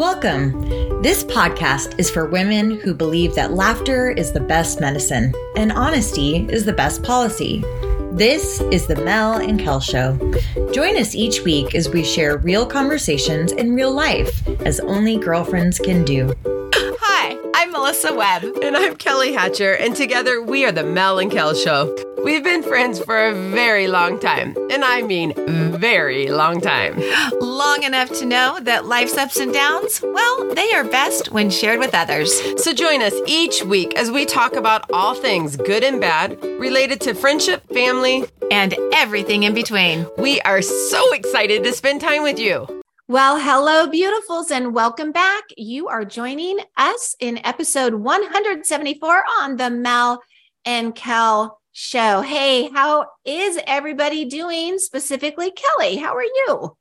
Welcome. This podcast is for women who believe that laughter is the best medicine and honesty is the best policy. This is the Mel and Kel Show. Join us each week as we share real conversations in real life, as only girlfriends can do. Hi, I'm Melissa Webb. And I'm Kelly Hatcher, and together we are the Mel and Kel Show. We've been friends for a very long time, and I mean very long time. Long enough to know that life's ups and downs, well, they are best when shared with others. So join us each week as we talk about all things good and bad related to friendship, family, and everything in between. We are so excited to spend time with you. Well, hello, beautifuls, and welcome back. You are joining us in episode 174 on the Mel and Kel show. Hey, how is everybody doing? Specifically, Kelly, how are you?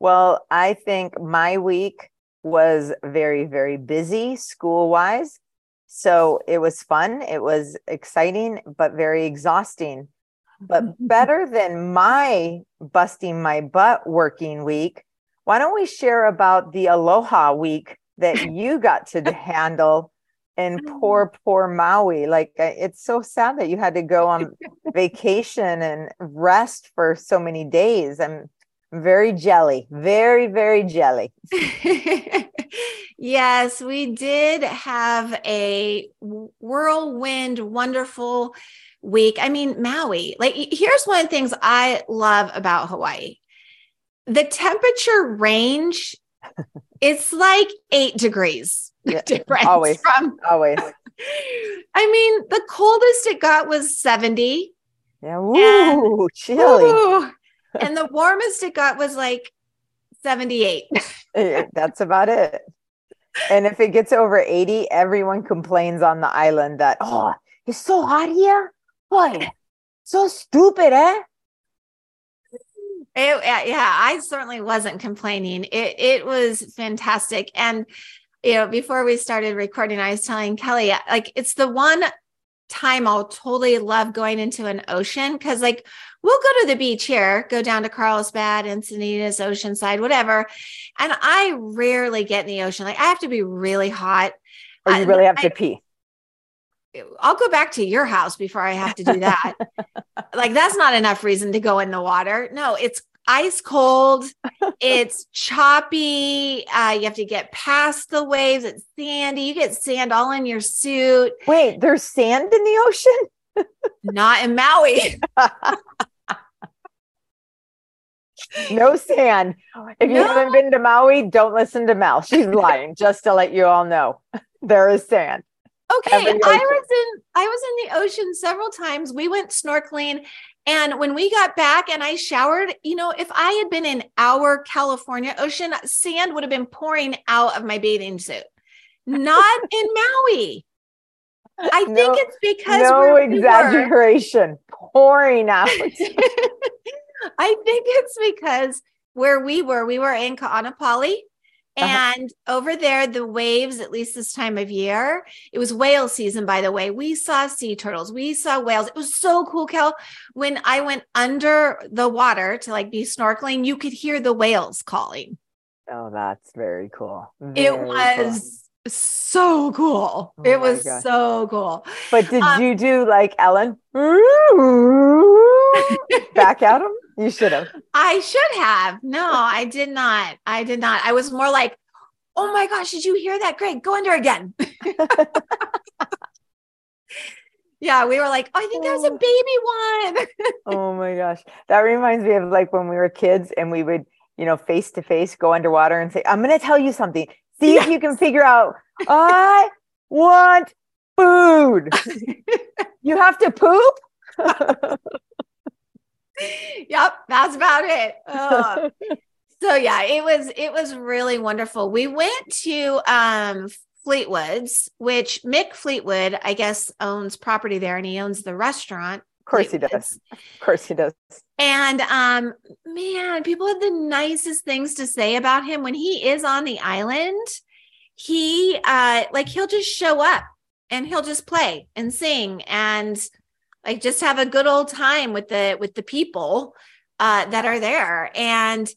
Well, I think my week was very, very busy school wise. So it was fun. It was exciting, but very exhausting. But better than my busting my butt working week, why don't we share about the Aloha week that you got to handle in poor, poor Maui? Like, it's so sad that you had to go on vacation and rest for so many days. I'm very jelly, very, very jelly. yes, we did have a whirlwind, wonderful week. I mean, Maui, like, here's one of the things I love about Hawaii the temperature range, it's like eight degrees Yeah, difference always, from always. I mean, the coldest it got was 70. Yeah, ooh, chilly. Ooh. and the warmest it got was like 78. Eh, That's about it. And if it gets over 80, everyone complains on the island that, oh, it's so hot here. Boy, so stupid, eh? It- yeah, I certainly wasn't complaining. It it was fantastic. And you know, before we started recording, I was telling Kelly, uh, like it's the one time I'll totally love going into an ocean because like we'll go to the beach here, go down to Carlsbad, Encinitas, Oceanside, whatever. And I rarely get in the ocean. Like I have to be really hot. Or you uh, I- really have I- to pee. I'll go back to your house before I have to do that. like that's not enough reason to go in the water. No, it's ice cold. it's choppy. Uh, you have to get past the waves. It's sandy. You get sand all in your suit. Wait, there's sand in the ocean? Not in Maui. No sand. If you No. haven't been to Maui, don't listen to Mel. She's lying, just to let you all know. There is sand. Okay, I was in I was in the ocean several times. We went snorkeling and when we got back and I showered, you know, if I had been in our California ocean, sand would have been pouring out of my bathing suit. Not in Maui. I think No- it's because No where we exaggeration. Pouring out. I think it's because where we were, we were in Ka'anapali. Uh-huh. And over there, the waves, at least this time of year, it was whale season, by the way. We saw sea turtles, we saw whales. It was so cool, Kel. When I went under the water to like be snorkeling, you could hear the whales calling. Oh, that's very cool. It Very cool. was so cool. Oh it was so cool. But did Um, you do like Ellen? Back at him? You should have. I should have. No, I did not. I did not. I was more like, oh my gosh, did you hear that? Great, go under again. yeah, we were like, oh, I think that was a oh. baby one. Oh my gosh. That reminds me of like when we were kids and we would, you know, face to face go underwater and say, I'm going to tell you something. See if you can figure out, I want food. you have to poop? Yep, that's about it. So yeah, it was it was really wonderful. We went to um Fleetwood's, which Mick Fleetwood, I guess, owns property there and he owns the restaurant. Of course he does. Of course he does. And um, man, people have the nicest things to say about him when he is on the island. He uh like he'll just show up and he'll just play and sing and like just have a good old time with the with the people uh that are there. And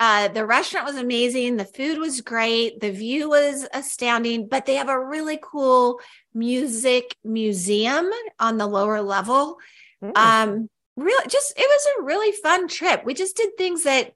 Uh, the restaurant was amazing. The food was great. The view was astounding, but they have a really cool music museum on the lower level. Mm. Um, really, just it was a really fun trip. We just did things that,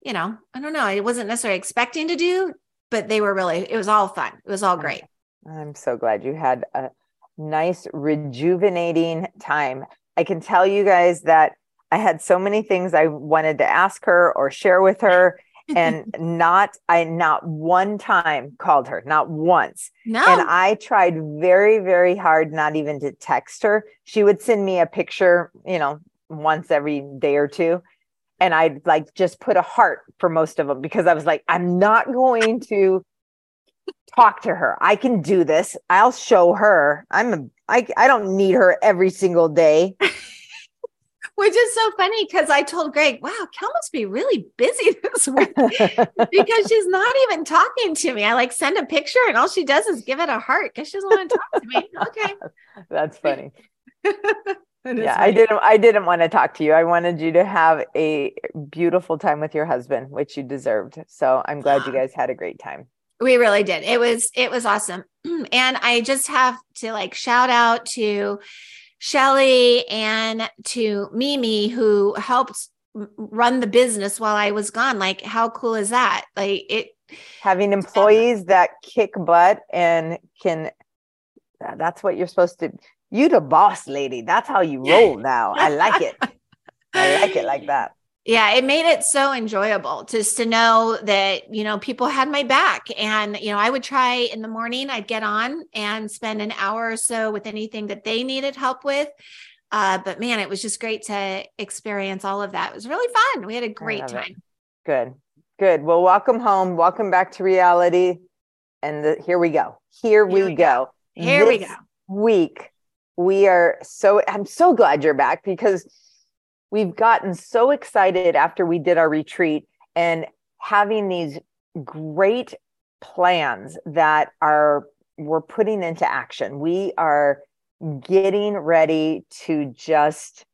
you know, I don't know, I wasn't necessarily expecting to do, but they were really, it was all fun. It was all great. I'm so glad you had a nice, rejuvenating time. I can tell you guys that I had so many things I wanted to ask her or share with her. and not I not one time called her, not once. No. And I tried very, very hard not even to text her. She would send me a picture, you know, once every day or two. And I'd like just put a heart for most of them because I was like, I'm not going to talk to her. I can do this. I'll show her. I'm a I I don't need her every single day. Which is so funny because I told Greg, wow, Kel must be really busy this week because she's not even talking to me. I like send a picture and all she does is give it a heart because she doesn't want to talk to me. Okay. That's funny. yeah, funny. I didn't I didn't want to talk to you. I wanted you to have a beautiful time with your husband, which you deserved. So I'm glad you guys had a great time. We really did. It was it was awesome. And I just have to like shout out to Shelly and to Mimi, who helped run the business while I was gone. Like, how cool is that? Like, it having um, employees that kick butt and can, that's what you're supposed to. You the boss lady. That's how you roll now. I like it. I like it like that yeah it made it so enjoyable just to know that you know people had my back and you know i would try in the morning i'd get on and spend an hour or so with anything that they needed help with. Uh, but man it was just great to experience all of that. It was really fun. We had a great time it. good good. Well welcome home. Welcome back to reality. And the, here we go. Here, here we, we, go, go. here this we go. week we are so i'm so glad you're back because we've gotten so excited after we did our retreat and having these great plans that are we're putting into action. We are getting ready to just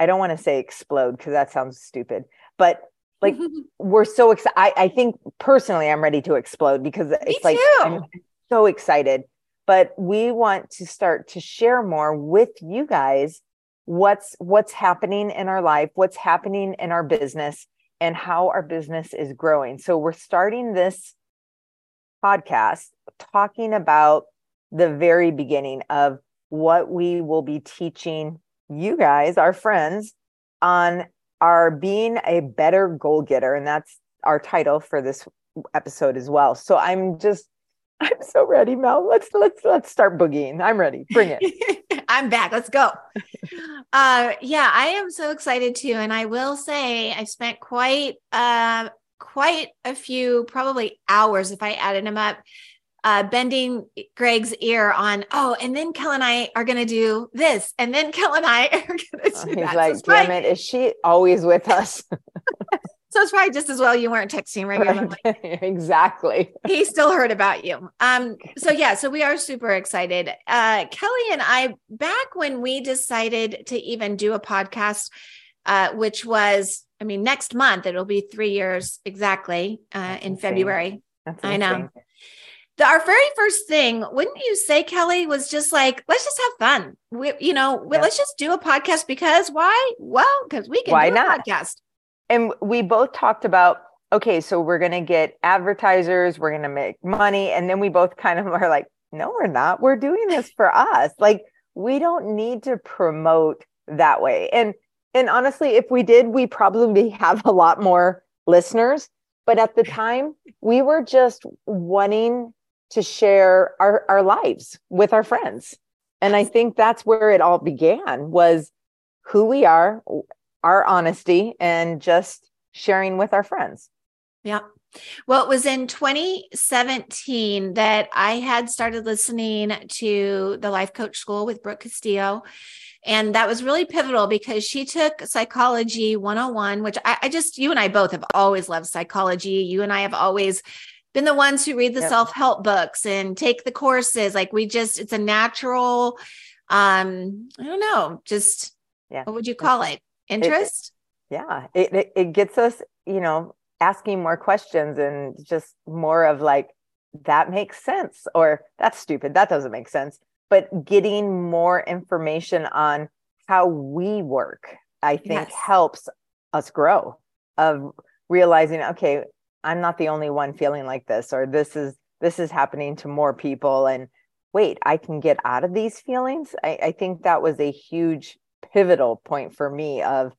I don't want to say explode because that sounds stupid, but like we're so excited. I, I think personally I'm ready to explode because Me it's like too. I'm so excited. But we want to start to share more with you guys what's what's happening in our life what's happening in our business and how our business is growing. So we're starting this podcast talking about the very beginning of what we will be teaching you guys our friends on our being a better goal getter. And that's our title for this episode as well. So i'm just i'm so ready mel let's let's let's start boogieing i'm ready bring it I'm back. Let's go. Uh, yeah, I am so excited too. And I will say I spent quite uh, quite a few, probably hours if I added them up, uh, bending Greg's ear on, oh, and then Kel and I are going to do this. And then Kel and I are going to do oh, He's that. like, so damn it, is she always with us? So it's probably just as well you weren't texting regularly. Right. exactly. He still heard about you. Um, so yeah, so we are super excited. Uh, Kelly and I, back when we decided to even do a podcast, uh, which was, I mean, next month, it'll be three years exactly uh, in February. I know. The, our very first thing, wouldn't you say, Kelly, was just like, let's just have fun. We, you know, yeah. let's just do a podcast because why? Well, because we can why do a not? podcast and we both talked about okay so we're going to get advertisers we're going to make money. And then we both kind of are like no we're not. We're doing this for us. Like we don't need to promote that way. And and honestly if we did we probably have a lot more listeners. But at the time we were just wanting to share our, our lives with our friends. And i think that's where it all began was who we are our honesty and just sharing with our friends. Yeah. Well, it was in 2017 that I had started listening to the Life Coach School with Brooke Castillo. And that was really pivotal because she took Psychology 101, which I, I just, you and I both have always loved psychology. You and I have always been the ones who read the yep. self-help books and take the courses. Like we just, it's a natural, um, I don't know, just yeah. what would you call it? Interest it, yeah. It, it, it gets us you know asking more questions and just more of like that makes sense or that's stupid that doesn't make sense. But getting more information on how we work i think yes. helps us grow of realizing okay i'm not the only one feeling like this or this is this is happening to more people. And wait i can get out of these feelings? I, I think that was a huge pivotal point for me of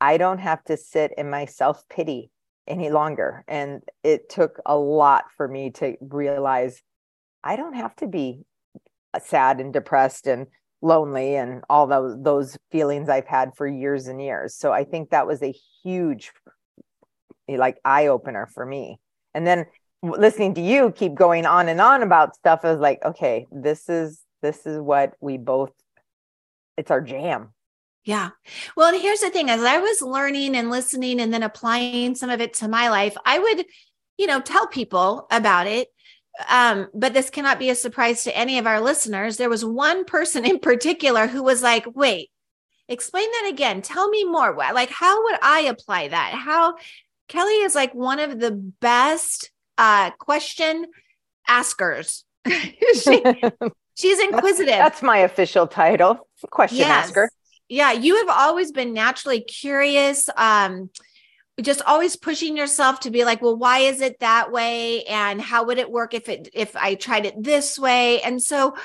i don't have to sit in my self-pity any longer and it took a lot for me to realize i don't have to be sad and depressed and lonely and all those those feelings I've had for years and years. So I think that was a huge like eye opener for me. And then listening to you keep going on and on about stuff is like okay, this is this is what we both it's our jam. Yeah. Well, and here's the thing as I was learning and listening and then applying some of it to my life, I would you know tell people about it um, but this cannot be a surprise to any of our listeners. There was one person in particular who was like, wait, explain that again. Tell me more. Like, how would I apply that? How Kelly is like one of the best uh, question askers. she, she's inquisitive. That's, that's, my official title, question yes. asker. Yeah, you have always been naturally curious. Um, just always pushing yourself to be like well why is it that way? And how would it work if it if i tried it this way? And so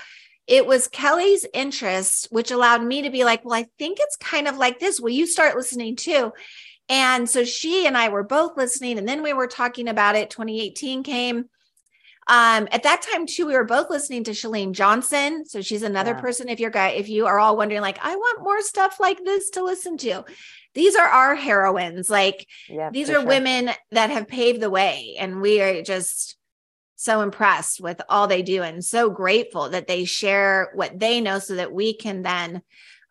it was kelly's interest which allowed me to be like well i think it's kind of like this. Will you start listening too. And so she and i were both listening and then we were talking about it. 2018 came um, at that time too, we were both listening to Chalene Johnson. So she's another yeah. person. If you're guy, if you are all wondering, like, I want more stuff like this to listen to, these are our heroines. Like yeah, these are sure. women that have paved the way. And we are just so impressed with all they do and so grateful that they share what they know so that we can then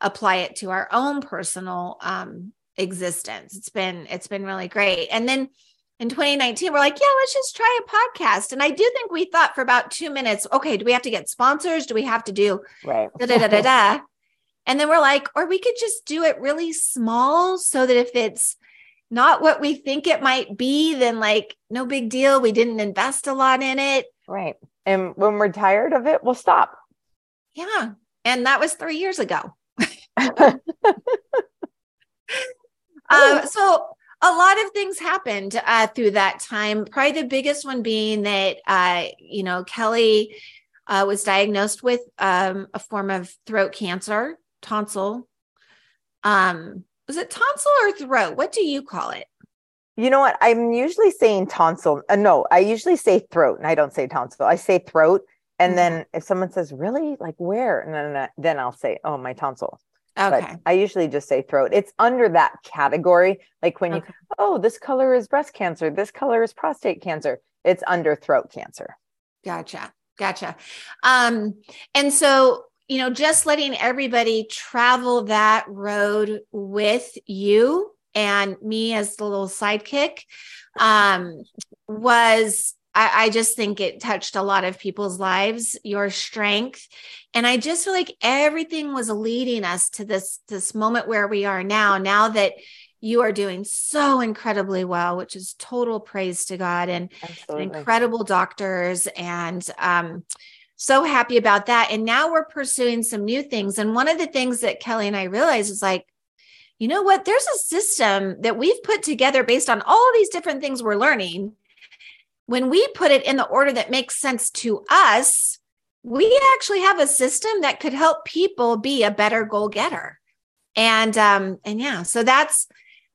apply it to our own personal um, existence. It's been it's been really great. And then in 2019, we're like, yeah, let's just try a podcast. And I do think we thought for about two minutes, okay, do we have to get sponsors? Do we have to do right? Da, da, da, da, da. And then we're like, or we could just do it really small so that if it's not what we think it might be, then like, no big deal. We didn't invest a lot in it. Right. And when we're tired of it, we'll stop. Yeah. And that was three years ago. um, so a lot of things happened uh, through that time. Probably the biggest one being that, uh, you know, Kelly uh, was diagnosed with um, a form of throat cancer tonsil. Um, was it tonsil or throat? What do you call it? You know what? I'm usually saying tonsil. Uh, no, I usually say throat and I don't say tonsil. I say throat. And mm-hmm. then if someone says, really, like where? And then, then I'll say, oh, my tonsil. Okay. But I usually just say throat. It's under that category. Like when okay. you, oh, this color is breast cancer, this color is prostate cancer. It's under throat cancer. Gotcha. Gotcha. Um, and so you know, just letting everybody travel that road with you and me as the little sidekick um, was I, I, just think it touched a lot of people's lives your strength and i just feel like everything was leading us to this this moment where we are now now that you are doing so incredibly well which is total praise to god and, and incredible doctors and um, so happy about that. And now we're pursuing some new things. And one of the things that Kelly and I realized is like, you know what? There's a system that we've put together based on all these different things we're learning. When we put it in the order that makes sense to us, we actually have a system that could help people be a better goal getter. And um, and yeah, so that's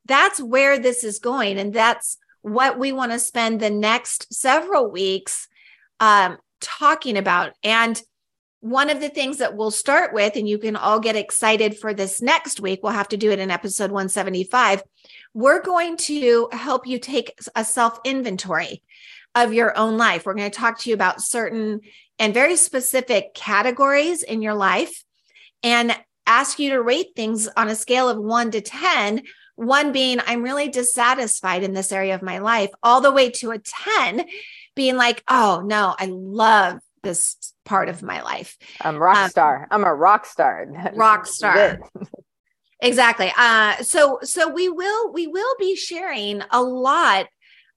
that's where this is going. And that's what we want to spend the next several weeks um, talking about. And one of the things that we'll start with, and you can all get excited for this next week, we'll have to do it in episode 175. We're going to help you take a self inventory of your own life. We're going to talk to you about certain and very specific categories in your life and ask you to rate things on a scale of one to 10. One being, I'm really dissatisfied in this area of my life, all the way to a 10 being like, oh no, I love this part of my life. I'm rock um, star. I'm a rock star. rock star. exactly. Uh, so so we will we will be sharing a lot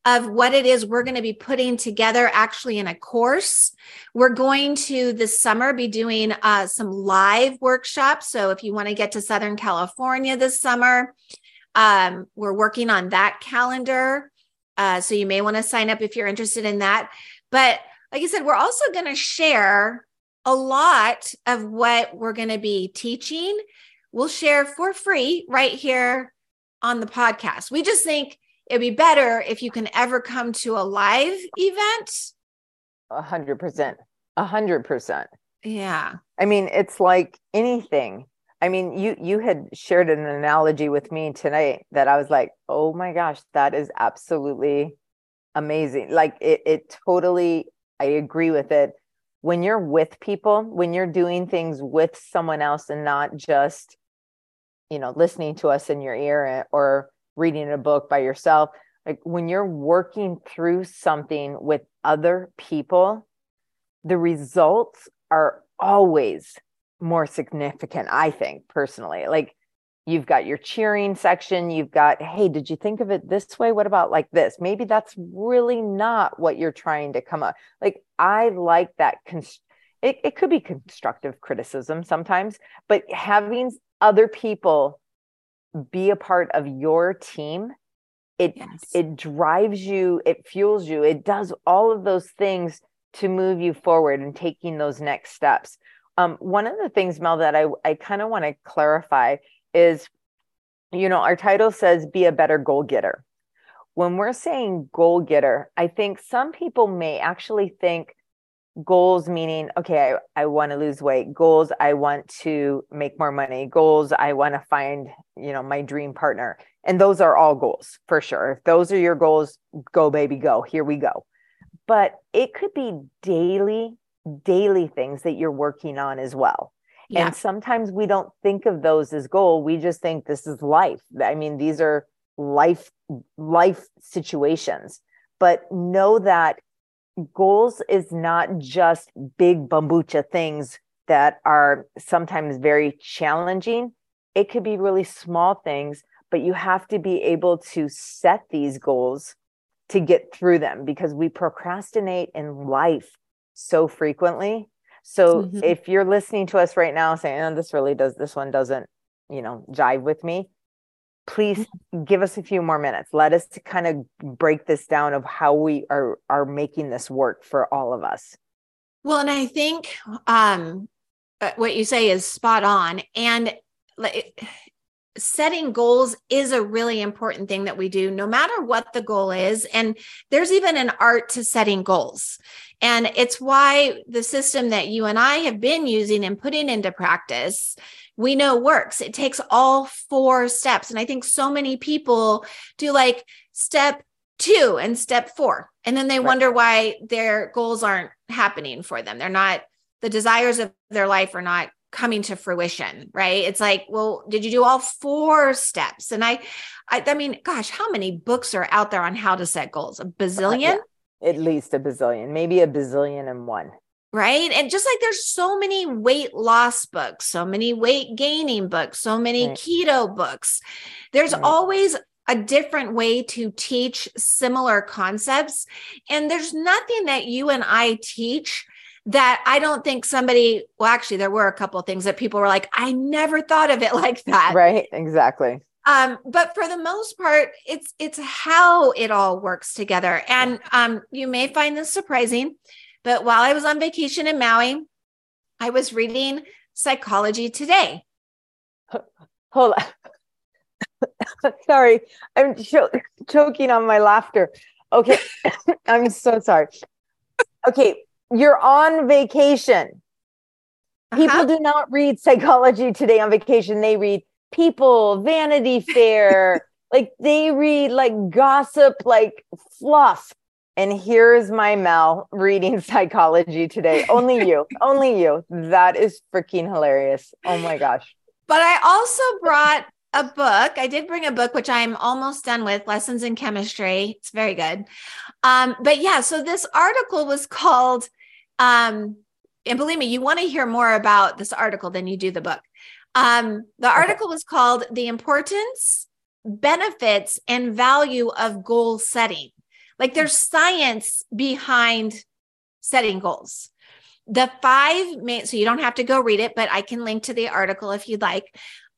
of what it is we're going to be putting together actually in a course. We're going to this summer be doing uh, some live workshops. So if you want to get to Southern California this summer, um, we're working on that calendar. Uh, so you may want to sign up if you're interested in that. But like I said, we're also going to share a lot of what we're going to be teaching. We'll share for free right here on the podcast. We just think it'd be better if you can ever come to a live event. A hundred percent. A hundred percent. Yeah. I mean, it's like anything. I mean, you you had shared an analogy with me tonight that I was like, oh my gosh, that is absolutely amazing. Like it it totally I agree with it. When you're with people, when you're doing things with someone else and not just, you know, listening to us in your ear or reading a book by yourself like when you're working through something with other people the results are always more significant i think personally. Like you've got your cheering section you've got hey did you think of it this way? What about like this? Maybe that's really not what you're trying to come up like i like that const- it, it could be constructive criticism sometimes but having other people be a part of your team it yes. it drives you it fuels you it does all of those things to move you forward and taking those next steps um, one of the things mel that i i kind of want to clarify is you know our title says be a better goal getter when we're saying goal getter i think some people may actually think goals meaning okay i, I want to lose weight. Goals i want to make more money. Goals i want to find you know my dream partner. And those are all goals for sure. If those are your goals go baby go. Here we go. But it could be daily daily things that you're working on as well. Yeah. and sometimes we don't think of those as goal. We just think this is life. I mean these are life life situations. But know that goals is not just big bambucha things that are sometimes very challenging. It could be really small things, but you have to be able to set these goals to get through them because we procrastinate in life so frequently. So mm-hmm. if you're listening to us right now saying, oh, this really does, this one doesn't, you know, jive with me, please mm-hmm. give us a few more minutes. Let us to kind of break this down of how we are are making this work for all of us. Well and i think um uh, what you say is spot on. And setting goals is a really important thing that we do no matter what the goal is. And there's even an art to setting goals and it's why the system that you and I have been using and putting into practice we know works. It takes all four steps. And I think so many people do like step two and step four. And then they right. wonder why their goals aren't happening for them. They're not, the desires of their life are not coming to fruition right it's like well did you do all four steps and i i, I mean gosh how many books are out there on how to set goals a bazillion uh, yeah. At least a bazillion maybe a bazillion and one. Right? And just like there's so many weight loss books so many weight gaining books so many right. keto books there's right. always a different way to teach similar concepts. And there's nothing that you and I teach that I don't think somebody well actually there were a couple things that people were like I never thought of it like that. Right exactly um but for the most part it's it's how it all works together and um you may find this surprising but while I was on vacation in Maui, I was reading Psychology Today. Hold on. sorry, I'm cho- choking on my laughter. Okay, I'm so sorry. Okay, you're on vacation. People uh-huh. do not read psychology today on vacation. They read People, Vanity Fair, like they read like gossip, like fluff. And here's my Mel reading psychology today. Only you, only you. That is freaking hilarious. Oh my gosh. But I also brought a book. I did bring a book, which I'm almost done with Lessons in Chemistry. It's very good. Um, but yeah, so this article was called, um, and believe me, you want to hear more about this article than you do the book. Um, the article okay. was called The Importance, Benefits, and Value of Goal Setting Like there's science behind setting goals. The five main, so you don't have to go read it, but I can link to the article if you'd like.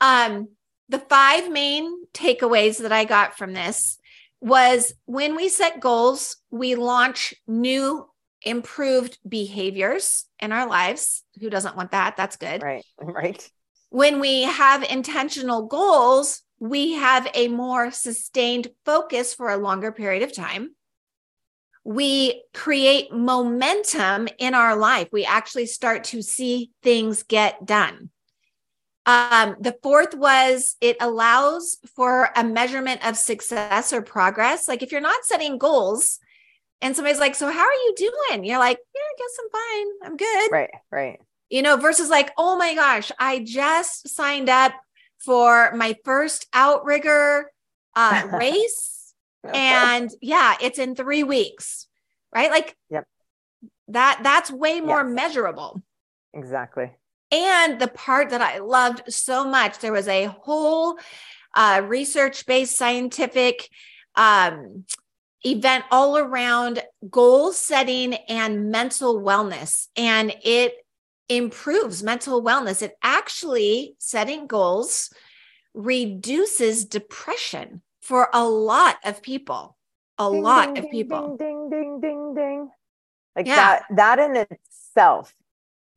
Um, the five main takeaways that I got from this was when we set goals, we launch new improved behaviors in our lives. Who doesn't want that? That's good. Right. Right. When we have intentional goals, we have a more sustained focus for a longer period of time. We create momentum in our life. We actually start to see things get done. Um, the fourth was it allows for a measurement of success or progress. Like if you're not setting goals and somebody's like, So how are you doing? You're like, Yeah, I guess I'm fine. I'm good. Right, right. You know, versus like, Oh my gosh, I just signed up for my first outrigger uh, race. and yeah, it's in three weeks, right? Like, yep. that that's way more yes. measurable. Exactly. And the part that I loved so much, there was a whole uh, research based scientific um, event all around goal setting and mental wellness. And it improves mental wellness. It actually, setting goals reduces depression for a lot of people. A ding, lot ding, of people. Ding, ding, ding, ding, ding. Like yeah. that, that in itself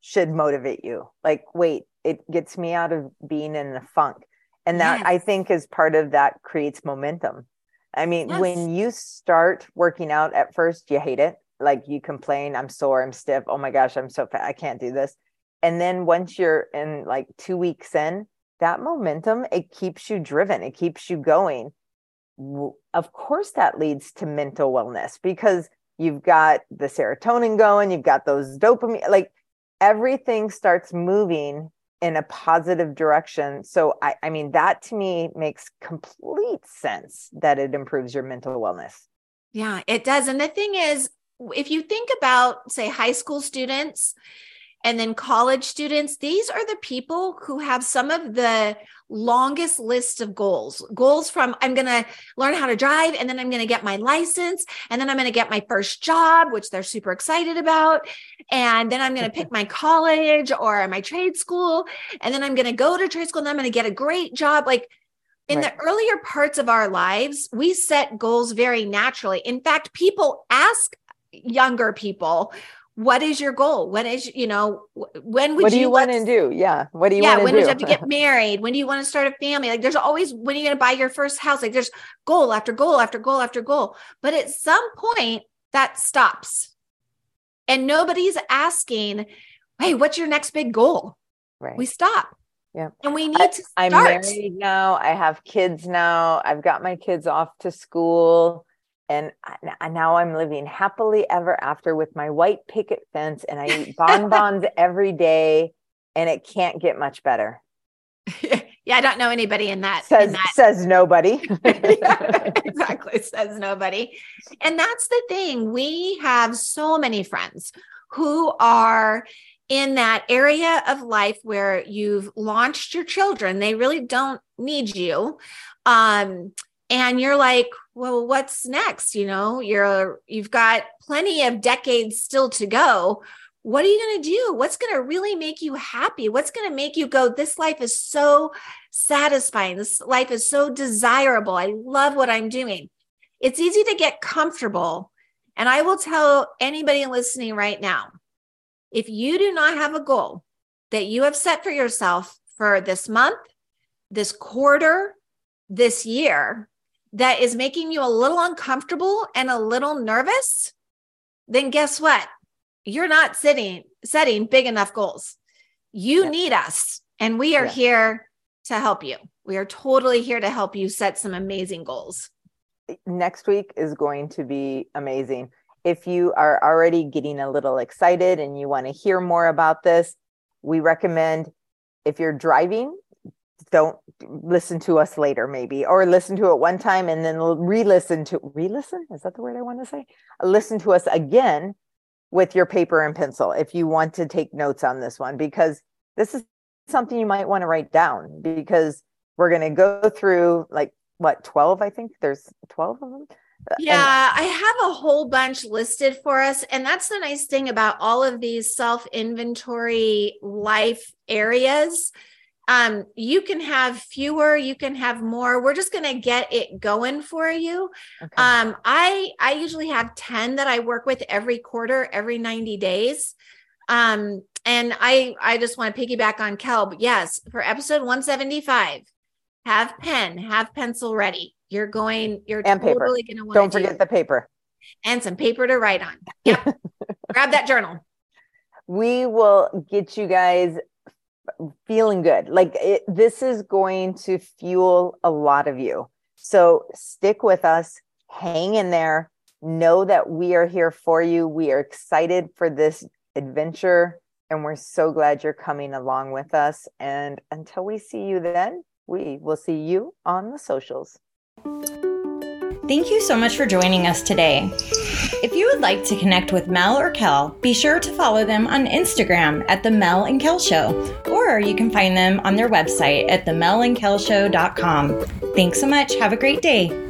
should motivate you. Like, wait, it gets me out of being in a funk. And that yes. I think is part of that creates momentum. I mean, yes. when you start working out at first, you hate it. Like you complain, I'm sore, I'm stiff. Oh my gosh, I'm so fat. I can't do this. And then once you're in like two weeks in, that momentum, it keeps you driven, it keeps you going. Of course, that leads to mental wellness because you've got the serotonin going, you've got those dopamine, like everything starts moving in a positive direction. So I, I mean, that to me makes complete sense that it improves your mental wellness. Yeah, it does. And the thing is, if you think about, say, high school students, and then college students, these are the people who have some of the longest lists of goals. Goals from I'm going to learn how to drive and then I'm going to get my license and then I'm going to get my first job, which they're super excited about. And then I'm going to pick my college or my trade school. And then I'm going to go to trade school and I'm going to get a great job. Like, in right. the earlier parts of our lives, we set goals very naturally. In fact, people ask younger people, what is your goal? When is you know when would what do you, you want to do? Yeah, what do you yeah? Want to do? Yeah. When do you have to get married? When do you want to start a family? Like there's always when are you going to buy your first house? Like there's goal after goal after goal after goal. But at some point that stops, and nobody's asking, "Hey, what's your next big goal?" Right. We stop. Yeah. And we need I, to. Start. I'm married now. I have kids now. I've got my kids off to school and now I'm living happily ever after with my white picket fence and I eat bonbons every day and it can't get much better. yeah, I don't know anybody in that. Says in that. says nobody. yeah, exactly, says nobody. And that's the thing. We have so many friends who are in that area of life where you've launched your children. They really don't need you. Um, and you're like well what's next? You know you're you've got plenty of decades still to go. What are you going to do? What's going to really make you happy? What's going to make you go this life is so satisfying. This life is so desirable. I love what i'm doing. It's easy to get comfortable and i will tell anybody listening right now if you do not have a goal that you have set for yourself for this month this quarter this year that is making you a little uncomfortable and a little nervous, then guess what? You're not sitting setting big enough goals. You yeah. need us, and we are yeah. here to help you. We are totally here to help you set some amazing goals. Next week is going to be amazing. If you are already getting a little excited and you want to hear more about this, we recommend if you're driving, don't listen to us later maybe or listen to it one time and then re-listen to re-listen is that the word i want to say listen to us again with your paper and pencil if you want to take notes on this one because this is something you might want to write down because we're going to go through like what 12 i think there's 12 of them uh, Yeah, and- I have a whole bunch listed for us. And that's the nice thing about all of these self inventory life areas. Um, you can have fewer, you can have more. We're just going to get it going for you. Okay. Um, I I usually have 10 that I work with every quarter, every 90 days. Um, and I I just want to piggyback on Kel. But yes, for episode 175, have pen, have pencil ready. You're going, you're and totally paper. gonna want. Don't forget do. the paper. And some paper to write on. Yep. Grab that journal. We will get you guys feeling good. Like it, this is going to fuel a lot of you. So stick with us, hang in there. Know that we are here for you. We are excited for this adventure and we're so glad you're coming along with us. And until we see you then, we will see you on the socials. Thank you so much for joining us today. If you would like to connect with Mel or Kel, be sure to follow them on Instagram at The Mel and Kel Show, or you can find them on their website at themelandkelshow.com. Thanks so much. Have a great day.